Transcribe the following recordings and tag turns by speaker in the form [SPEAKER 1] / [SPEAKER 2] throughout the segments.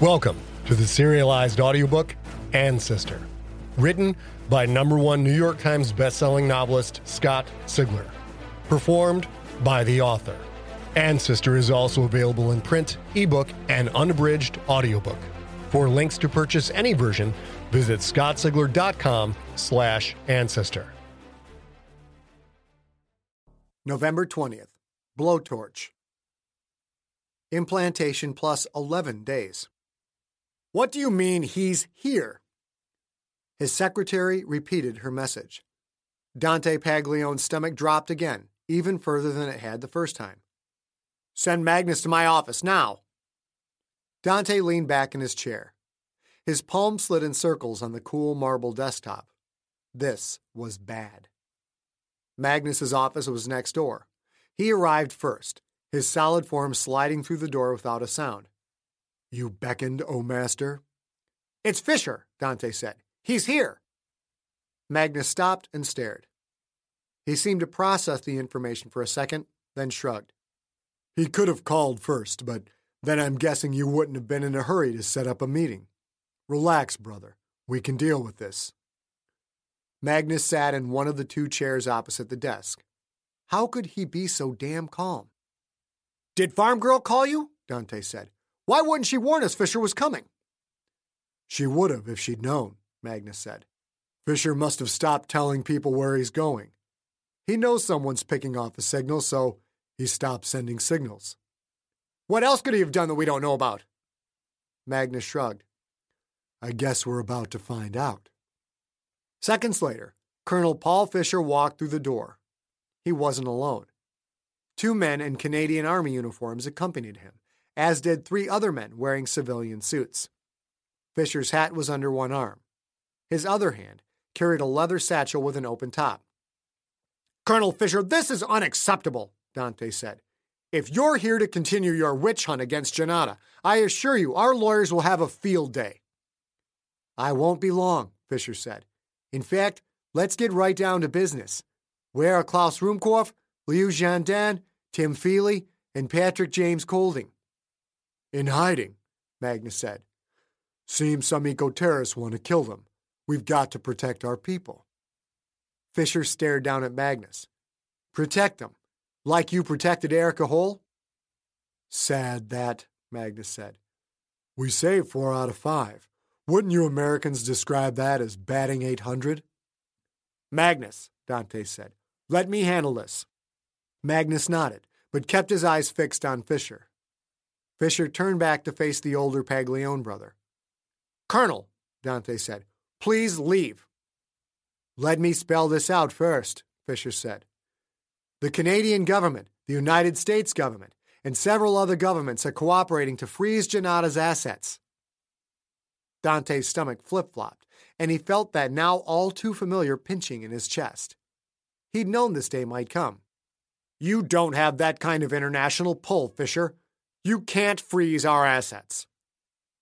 [SPEAKER 1] Welcome to the serialized audiobook Ancestor, written by number one New York Times bestselling novelist Scott Sigler, performed by the author. Ancestor is also available in print, ebook, and unabridged audiobook. For links to purchase any version, visit scottsigler.com slash ancestor.
[SPEAKER 2] November 20th, Blowtorch. Implantation plus 11 days. What do you mean he's here? His secretary repeated her message. Dante Paglione's stomach dropped again, even further than it had the first time. Send Magnus to my office now. Dante leaned back in his chair. His palm slid in circles on the cool marble desktop. This was bad. Magnus's office was next door. He arrived first, his solid form sliding through the door without a sound. You beckoned, O Master? It's Fischer, Dante said. He's here. Magnus stopped and stared. He seemed to process the information for a second, then shrugged. He could have called first, but then I'm guessing you wouldn't have been in a hurry to set up a meeting. Relax, brother. We can deal with this. Magnus sat in one of the two chairs opposite the desk. How could he be so damn calm? Did Farm Girl call you? Dante said. Why wouldn't she warn us Fischer was coming? She would have if she'd known, Magnus said. Fischer must have stopped telling people where he's going. He knows someone's picking off a signal, so he stopped sending signals. What else could he have done that we don't know about? Magnus shrugged. I guess we're about to find out. Seconds later, Colonel Paul Fischer walked through the door. He wasn't alone. Two men in Canadian Army uniforms accompanied him, as did three other men wearing civilian suits. Fischer's hat was under one arm. His other hand carried a leather satchel with an open top. Colonel Fischer, this is unacceptable, Dante said. If you're here to continue your witch hunt against Genada, I assure you our lawyers will have a field day. I won't be long, Fischer said. In fact, let's get right down to business. Where are Klaus Ruhmkorff, Liu Jiandan, Tim Feely, and Patrick James Colding? In hiding, Magnus said. Seems some eco terrorists want to kill them. We've got to protect our people. Fischer stared down at Magnus. Protect them? Like you protected Erica Hole? Sad that, Magnus said. We saved four out of five. Wouldn't you Americans describe that as batting 800? Magnus, Dante said. Let me handle this. Magnus nodded, but kept his eyes fixed on Fischer. Fischer turned back to face the older Paglione brother. Colonel, Dante said, please leave. Let me spell this out first, Fischer said. The Canadian government, the United States government, and several other governments are cooperating to freeze Genada's assets. Dante's stomach flip flopped, and he felt that now all too familiar pinching in his chest. He'd known this day might come. You don't have that kind of international pull, Fischer. You can't freeze our assets.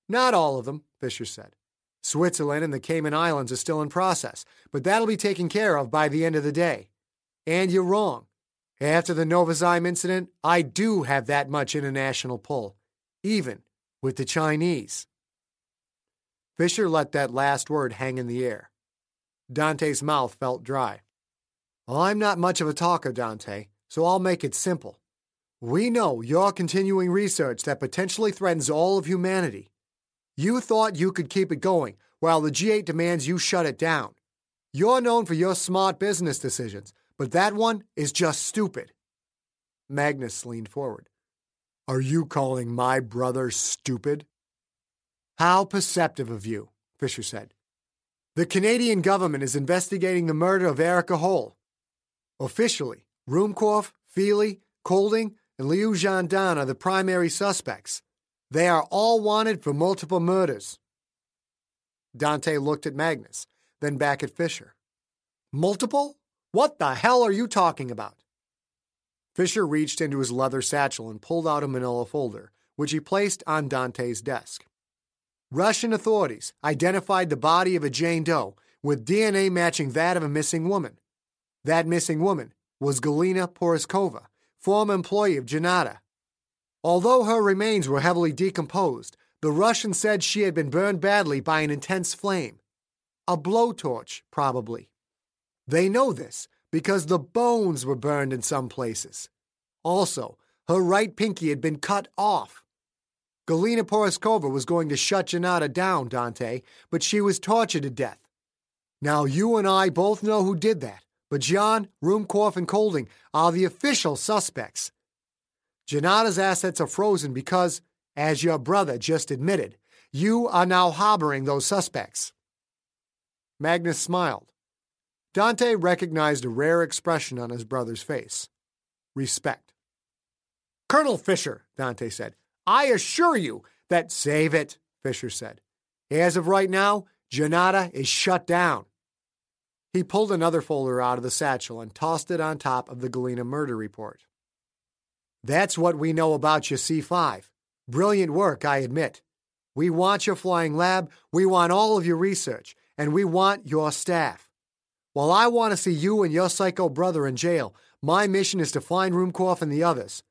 [SPEAKER 2] Not all of them, Fischer said. Switzerland and the Cayman Islands are still in process, but that'll be taken care of by the end of the day. And you're wrong. After the Novozyme incident, I do have that much international pull, even with the Chinese. Fischer let that last word hang in the air. Dante's mouth felt dry. Well, I'm not much of a talker, Dante, so I'll make it simple. We know you're continuing research that potentially threatens all of humanity. You thought you could keep it going while the G8 demands you shut it down. You're known for your smart business decisions, but that one is just stupid. Magnus leaned forward. Are you calling my brother stupid? How perceptive of you, Fischer said. The Canadian government is investigating the murder of Erica Hole. Officially, Ruhmkorff, Feely, Colding, and Liu Jiandan are the primary suspects. They are all wanted for multiple murders. Dante looked at Magnus, then back at Fischer. Multiple? What the hell are you talking about? Fischer reached into his leather satchel and pulled out a manila folder, which he placed on Dante's desk. Russian authorities identified the body of a Jane Doe with DNA matching that of a missing woman. That missing woman was Galina Poroskova, former employee of Genada. Although her remains were heavily decomposed, the Russian said she had been burned badly by an intense flame. A blowtorch, probably. They know this because the bones were burned in some places. Also, her right pinky had been cut off. Galina Poroskova was going to shut Genada down, Dante, but she was tortured to death. Now, you and I both know who did that, but Jian, Ruhmkorff, and Colding are the official suspects. Genada's assets are frozen because, as your brother just admitted, you are now harboring those suspects. Magnus smiled. Dante recognized a rare expression on his brother's face respect. Colonel Fischer, Dante said, I assure you that. Save it, Fischer said. As of right now, Genada is shut down. He pulled another folder out of the satchel and tossed it on top of the Galina murder report. That's what we know about you, C5. Brilliant work, I admit. We want your flying lab, we want all of your research, and we want your staff. While I want to see you and your psycho brother in jail, my mission is to find Ruhmkorff and the others.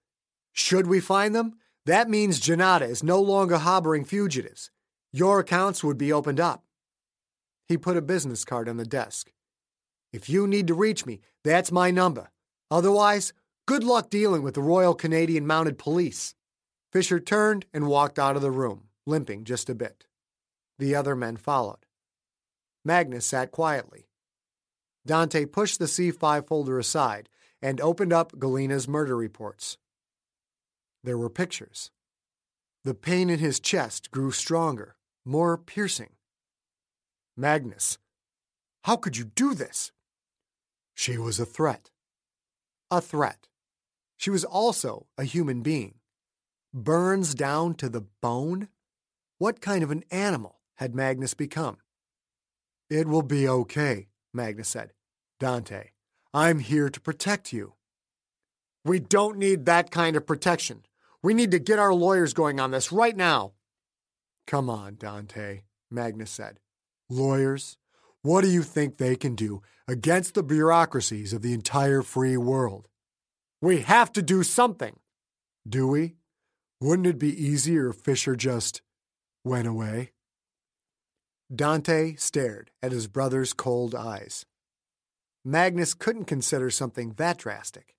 [SPEAKER 2] Should we find them, that means Genada is no longer harboring fugitives. Your accounts would be opened up. He put a business card on the desk. If you need to reach me, that's my number. Otherwise, good luck dealing with the Royal Canadian Mounted Police. Fischer turned and walked out of the room, limping just a bit. The other men followed. Magnus sat quietly. Dante pushed the C5 folder aside and opened up Galina's murder reports. There were pictures. The pain in his chest grew stronger, more piercing. Magnus, how could you do this? She was a threat. A threat. She was also a human being. Burns down to the bone? What kind of an animal had Magnus become? It will be okay, Magnus said. Dante, I'm here to protect you. We don't need that kind of protection. We need to get our lawyers going on this right now. Come on, Dante, Magnus said. Lawyers? What do you think they can do against the bureaucracies of the entire free world? We have to do something. Do we? Wouldn't it be easier if Fischer just went away? Dante stared at his brother's cold eyes. Magnus couldn't consider something that drastic.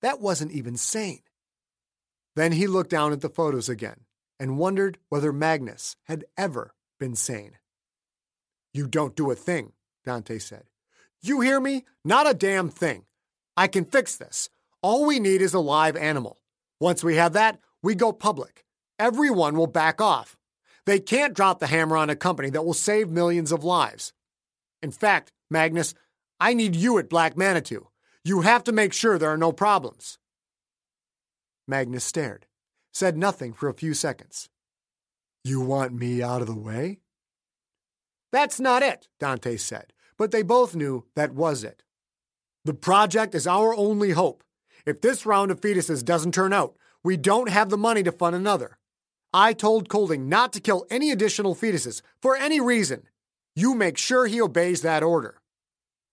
[SPEAKER 2] That wasn't even sane. Then he looked down at the photos again and wondered whether Magnus had ever been sane. You don't do a thing, Dante said. You hear me? Not a damn thing. I can fix this. All we need is a live animal. Once we have that, we go public. Everyone will back off. They can't drop the hammer on a company that will save millions of lives. In fact, Magnus, I need you at Black Manitou. You have to make sure there are no problems. Magnus stared, said nothing for a few seconds. You want me out of the way? That's not it, Dante said, but they both knew that was it. The project is our only hope. If this round of fetuses doesn't turn out, we don't have the money to fund another. I told Colding not to kill any additional fetuses for any reason. You make sure he obeys that order.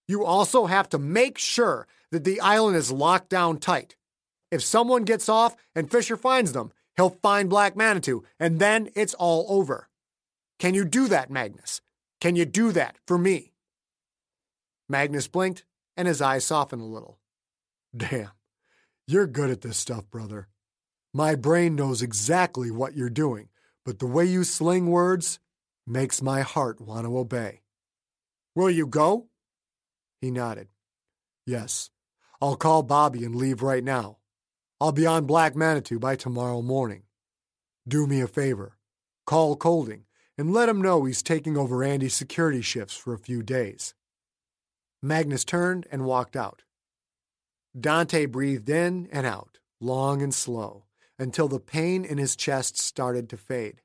[SPEAKER 2] You also have to make sure that the island is locked down tight. If someone gets off and Fischer finds them, he'll find Black Manitou, and then it's all over. Can you do that, Magnus? Can you do that for me? Magnus blinked, and his eyes softened a little. Damn, you're good at this stuff, brother. My brain knows exactly what you're doing, but the way you sling words makes my heart want to obey. Will you go? He nodded. Yes, I'll call Bobby and leave right now. I'll be on Black Manitou by tomorrow morning. Do me a favor. Call Colding and let him know he's taking over Andy's security shifts for a few days. Magnus turned and walked out. Dante breathed in and out, long and slow, until the pain in his chest started to fade.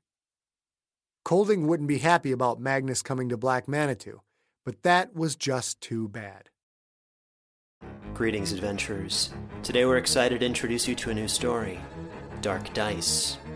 [SPEAKER 2] Colding wouldn't be happy about Magnus coming to Black Manitou, but that was just too bad.
[SPEAKER 3] Greetings, adventurers. Today we're excited to introduce you to a new story Dark Dice,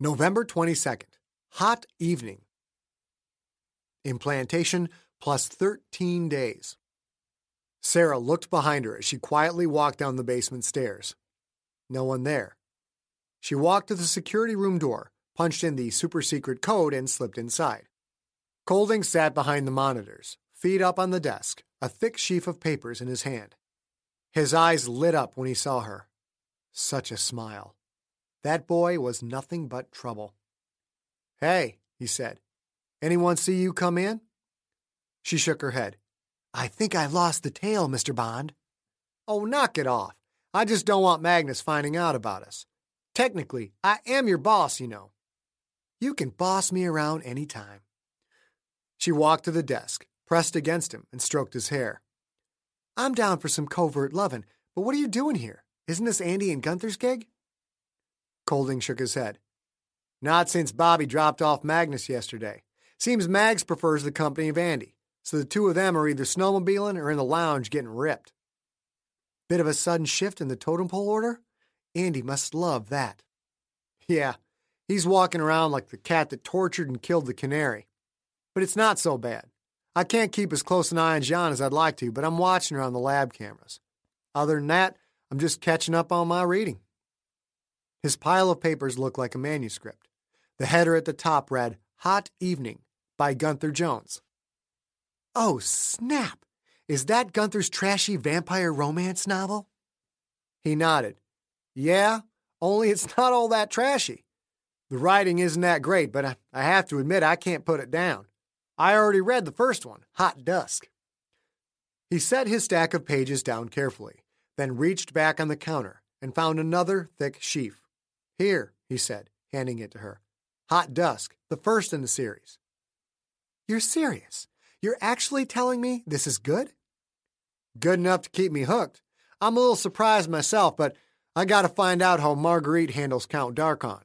[SPEAKER 2] November 22nd, hot evening. Implantation plus 13 days. Sara looked behind her as she quietly walked down the basement stairs. No one there. She walked to the security room door, punched in the super secret code, and slipped inside. Colding sat behind the monitors, feet up on the desk, a thick sheaf of papers in his hand. His eyes lit up when he saw her. Such a smile. That boy was nothing but trouble. Hey, he said, anyone see you come in? She shook her head. I think I lost the tail, Mr. Bond. Oh, knock it off. I just don't want Magnus finding out about us. Technically, I am your boss, you know. You can boss me around any time. She walked to the desk, pressed against him, and stroked his hair. I'm down for some covert lovin', but what are you doing here? Isn't this Andy and Gunther's gig? Colding shook his head. Not since Bobby dropped off Magnus yesterday. Seems Mags prefers the company of Andy, so the two of them are either snowmobiling or in the lounge getting ripped. Bit of a sudden shift in the totem pole order? Andy must love that. Yeah, he's walking around like the cat that tortured and killed the canary. But it's not so bad. I can't keep as close an eye on Jian as I'd like to, but I'm watching her on the lab cameras. Other than that, I'm just catching up on my reading. His pile of papers looked like a manuscript. The header at the top read, Hot Evening by Gunther Jones. Oh, snap! Is that Gunther's trashy vampire romance novel? He nodded. Yeah, only it's not all that trashy. The writing isn't that great, but I, I have to admit I can't put it down. I already read the first one, Hot Dusk. He set his stack of pages down carefully, then reached back on the counter and found another thick sheaf. Here, he said, handing it to her. Hot Dusk, the first in the series. You're serious? You're actually telling me this is good? Good enough to keep me hooked. I'm a little surprised myself, but I gotta find out how Marguerite handles Count Darkon.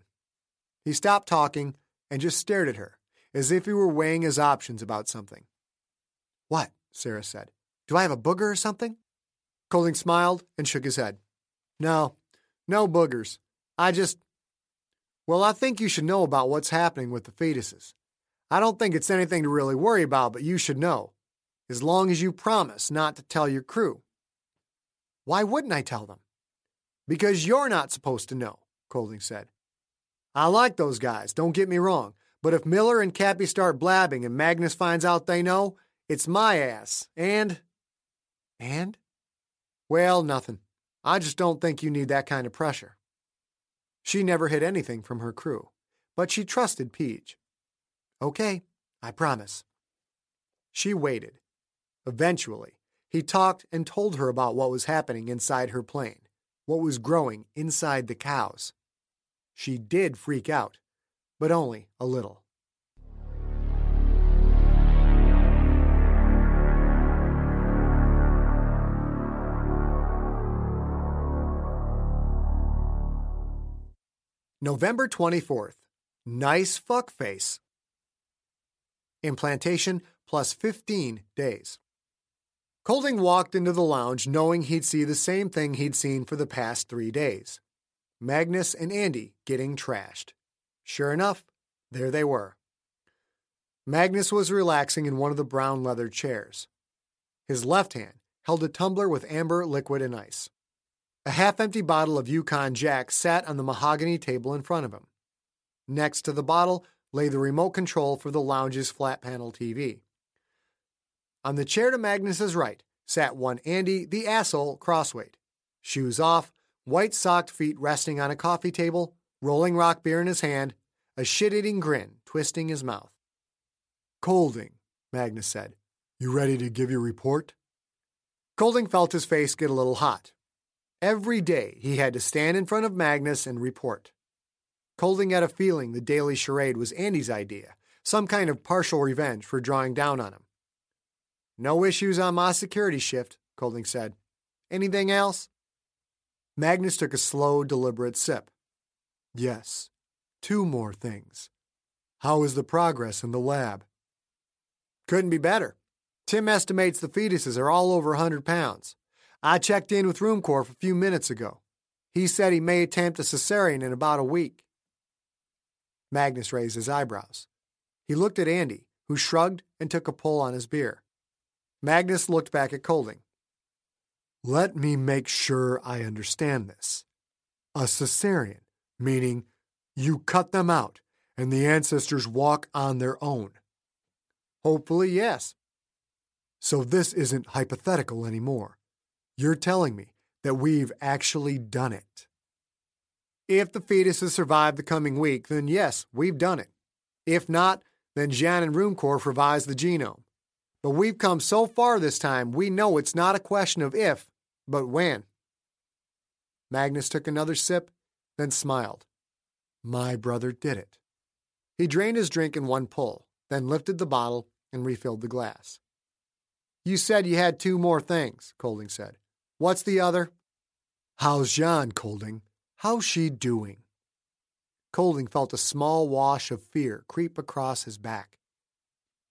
[SPEAKER 2] He stopped talking and just stared at her, as if he were weighing his options about something. What? Sara said. Do I have a booger or something? Colding smiled and shook his head. No, no boogers. I just. Well, I think you should know about what's happening with the fetuses. I don't think it's anything to really worry about, but you should know. As long as you promise not to tell your crew. Why wouldn't I tell them? Because you're not supposed to know, Colding said. I like those guys, don't get me wrong, but if Miller and Cappy start blabbing and Magnus finds out they know, it's my ass. And. And? Well, nothing. I just don't think you need that kind of pressure. She never hid anything from her crew, but she trusted Peej. Okay, I promise. She waited. Eventually, he talked and told her about what was happening inside her plane, what was growing inside the cows. She did freak out, but only a little. November 24th. Nice fuck face. Implantation plus 15 days. Colding walked into the lounge knowing he'd see the same thing he'd seen for the past three days Magnus and Andy getting trashed. Sure enough, there they were. Magnus was relaxing in one of the brown leather chairs. His left hand held a tumbler with amber liquid and ice. A half empty bottle of Yukon Jack sat on the mahogany table in front of him. Next to the bottle lay the remote control for the lounge's flat panel TV. On the chair to Magnus's right sat one Andy, the asshole, crossweight. Shoes off, white socked feet resting on a coffee table, rolling rock beer in his hand, a shit eating grin twisting his mouth. Colding, Magnus said. You ready to give your report? Colding felt his face get a little hot. Every day he had to stand in front of Magnus and report. Colding had a feeling the daily charade was Andy's idea, some kind of partial revenge for drawing down on him. No issues on my security shift, Colding said. Anything else? Magnus took a slow, deliberate sip. Yes, two more things. How is the progress in the lab? Couldn't be better. Tim estimates the fetuses are all over a 100 pounds. I checked in with Ruhmkorff a few minutes ago. He said he may attempt a cesarean in about a week. Magnus raised his eyebrows. He looked at Andy, who shrugged and took a pull on his beer. Magnus looked back at Colding. Let me make sure I understand this. A cesarean, meaning you cut them out and the ancestors walk on their own. Hopefully, yes. So this isn't hypothetical anymore. You're telling me that we've actually done it. If the fetus has survived the coming week, then yes, we've done it. If not, then Jian and Ruhmkorff revised the genome. But we've come so far this time, we know it's not a question of if, but when. Magnus took another sip, then smiled. My brother did it. He drained his drink in one pull, then lifted the bottle and refilled the glass. You said you had two more things, Colding said. What's the other? How's Jian, Colding? How's she doing? Colding felt a small wash of fear creep across his back.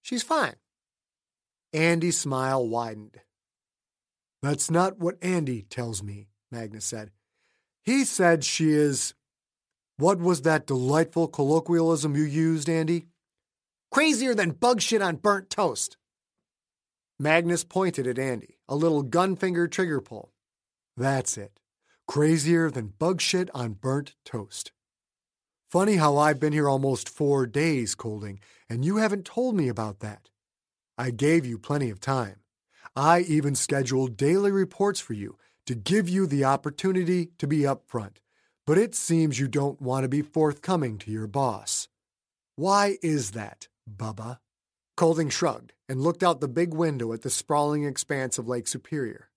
[SPEAKER 2] She's fine. Andy's smile widened. That's not what Andy tells me, Magnus said. He said she is. What was that delightful colloquialism you used, Andy? Crazier than bug shit on burnt toast. Magnus pointed at Andy, a little gun finger trigger pull. That's it. Crazier than bug shit on burnt toast. Funny how I've been here almost four days, Colding, and you haven't told me about that. I gave you plenty of time. I even scheduled daily reports for you to give you the opportunity to be upfront, but it seems you don't want to be forthcoming to your boss. Why is that, Bubba? Colding shrugged and looked out the big window at the sprawling expanse of Lake Superior.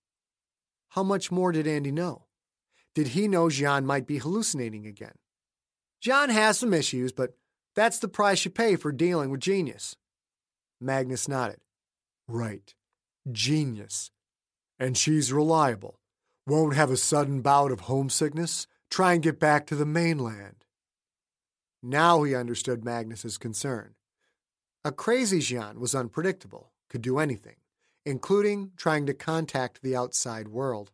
[SPEAKER 2] How much more did Andy know? Did he know Jian might be hallucinating again? Jian has some issues, but that's the price you pay for dealing with genius. Magnus nodded. Right. Genius. And she's reliable. Won't have a sudden bout of homesickness. Try and get back to the mainland. Now he understood Magnus's concern. A crazy Jian was unpredictable, could do anything, including trying to contact the outside world.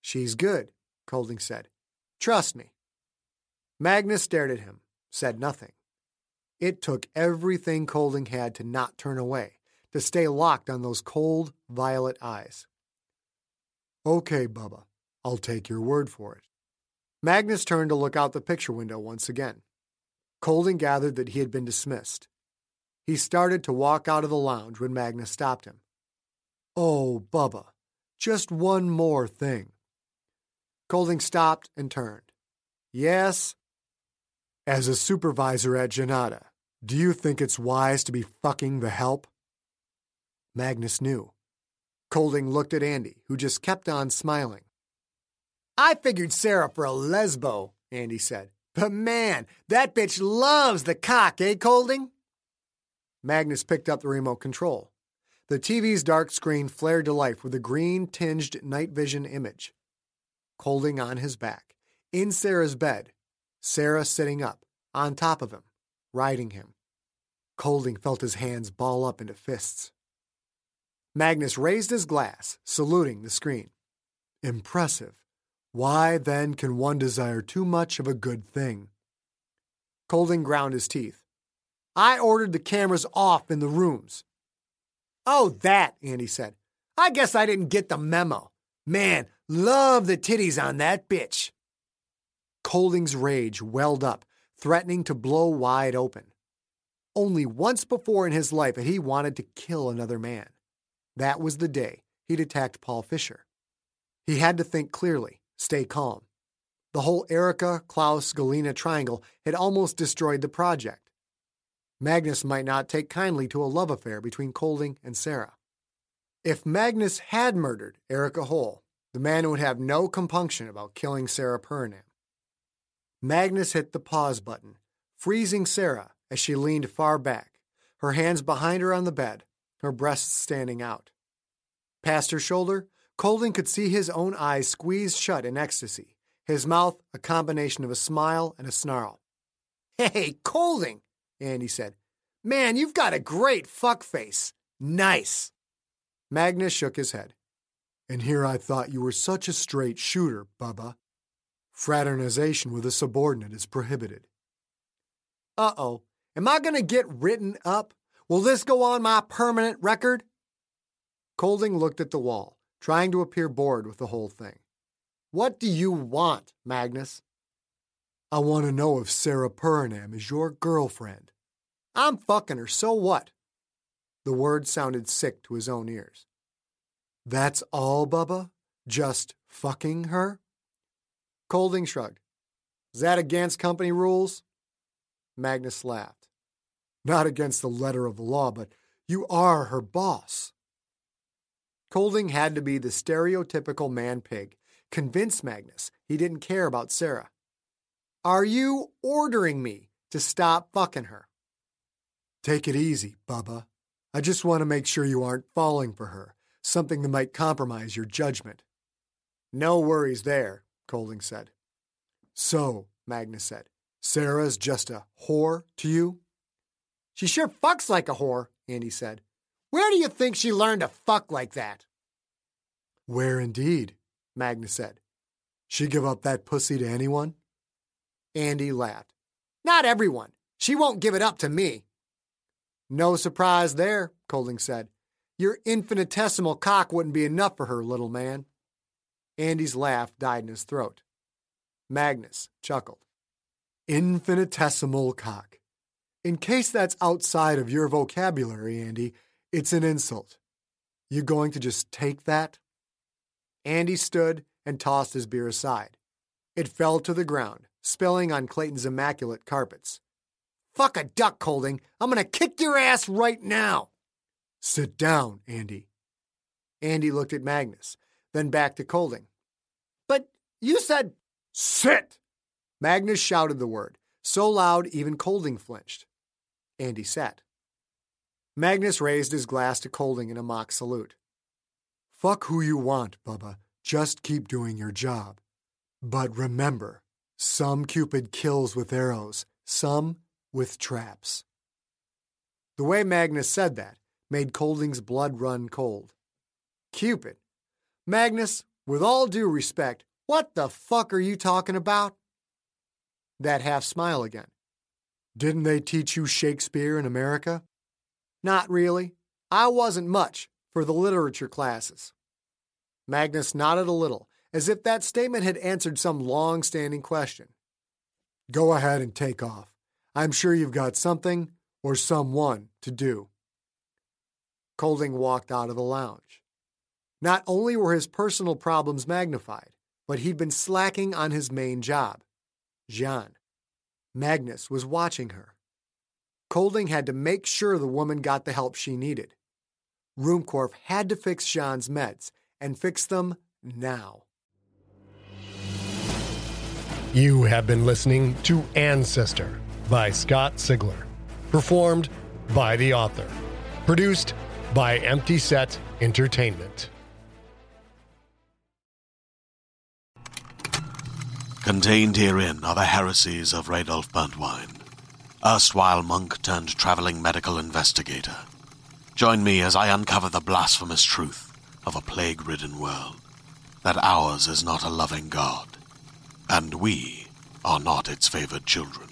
[SPEAKER 2] She's good, Colding said. Trust me. Magnus stared at him, said nothing. It took everything Colding had to not turn away, to stay locked on those cold, violet eyes. Okay, Bubba, I'll take your word for it. Magnus turned to look out the picture window once again. Colding gathered that he had been dismissed. He started to walk out of the lounge when Magnus stopped him. Oh, Bubba, just one more thing. Colding stopped and turned. Yes? As a supervisor at Genada, do you think it's wise to be fucking the help? Magnus knew. Colding looked at Andy, who just kept on smiling. I figured Sara for a lesbo, Andy said. But man, that bitch loves the cock, eh, Colding? Magnus picked up the remote control. The TV's dark screen flared to life with a green tinged night vision image. Colding on his back, in Sara's bed, Sara sitting up, on top of him, riding him. Colding felt his hands ball up into fists. Magnus raised his glass, saluting the screen. Impressive. Why, then, can one desire too much of a good thing? Colding ground his teeth. I ordered the cameras off in the rooms. Oh, that, Andy said. I guess I didn't get the memo. Man, love the titties on that bitch. Colding's rage welled up, threatening to blow wide open. Only once before in his life had he wanted to kill another man. That was the day he'd attacked Paul Fischer. He had to think clearly, stay calm. The whole Erica, Klaus, Galina triangle had almost destroyed the project. Magnus might not take kindly to a love affair between Colding and Sara. If Magnus had murdered Erica Hole, the man would have no compunction about killing Sara Purinam. Magnus hit the pause button, freezing Sara as she leaned far back, her hands behind her on the bed, her breasts standing out. Past her shoulder, Colding could see his own eyes squeezed shut in ecstasy, his mouth a combination of a smile and a snarl. Hey, Colding, Andy said. Man, you've got a great fuck face. Nice. Magnus shook his head. And here I thought you were such a straight shooter, Bubba. Fraternization with a subordinate is prohibited. Uh oh. Am I going to get written up? Will this go on my permanent record? Colding looked at the wall, trying to appear bored with the whole thing. What do you want, Magnus? I want to know if Sara Purinam is your girlfriend. I'm fucking her, so what? The word sounded sick to his own ears. That's all, Bubba? Just fucking her? Colding shrugged. Is that against company rules? Magnus laughed. Not against the letter of the law, but you are her boss. Colding had to be the stereotypical man pig, convince Magnus he didn't care about Sara. Are you ordering me to stop fucking her? Take it easy, Bubba. I just want to make sure you aren't falling for her, something that might compromise your judgment. No worries there, Colding said. So, Magnus said, Sara's just a whore to you? She sure fucks like a whore, Andy said. Where do you think she learned to fuck like that? Where indeed, Magnus said. She give up that pussy to anyone? Andy laughed. Not everyone. She won't give it up to me. No surprise there, Colding said. Your infinitesimal cock wouldn't be enough for her, little man. Andy's laugh died in his throat. Magnus chuckled. Infinitesimal cock. In case that's outside of your vocabulary, Andy, it's an insult. You going to just take that? Andy stood and tossed his beer aside. It fell to the ground, spilling on Clayton's immaculate carpets. Fuck a duck, Colding. I'm gonna kick your ass right now. Sit down, Andy. Andy looked at Magnus, then back to Colding. But you said, Sit! Magnus shouted the word, so loud even Colding flinched. Andy sat. Magnus raised his glass to Colding in a mock salute. Fuck who you want, Bubba. Just keep doing your job. But remember, some Cupid kills with arrows, some with traps. The way Magnus said that made Colding's blood run cold. Cupid. Magnus, with all due respect, what the fuck are you talking about? That half smile again. Didn't they teach you Shakespeare in America? Not really. I wasn't much for the literature classes. Magnus nodded a little, as if that statement had answered some long standing question. Go ahead and take off. I'm sure you've got something or someone to do. Colding walked out of the lounge. Not only were his personal problems magnified, but he'd been slacking on his main job. Jian. Magnus was watching her. Colding had to make sure the woman got the help she needed. Ruhmkorff had to fix Jian's meds and fix them now.
[SPEAKER 1] You have been listening to Ancestor by Scott Sigler. Performed by the author. Produced by Empty Set Entertainment.
[SPEAKER 4] Contained herein are the heresies of Radolf Burntwine, erstwhile monk turned traveling medical investigator. Join me as I uncover the blasphemous truth of a plague ridden world that ours is not a loving God, and we are not its favored children.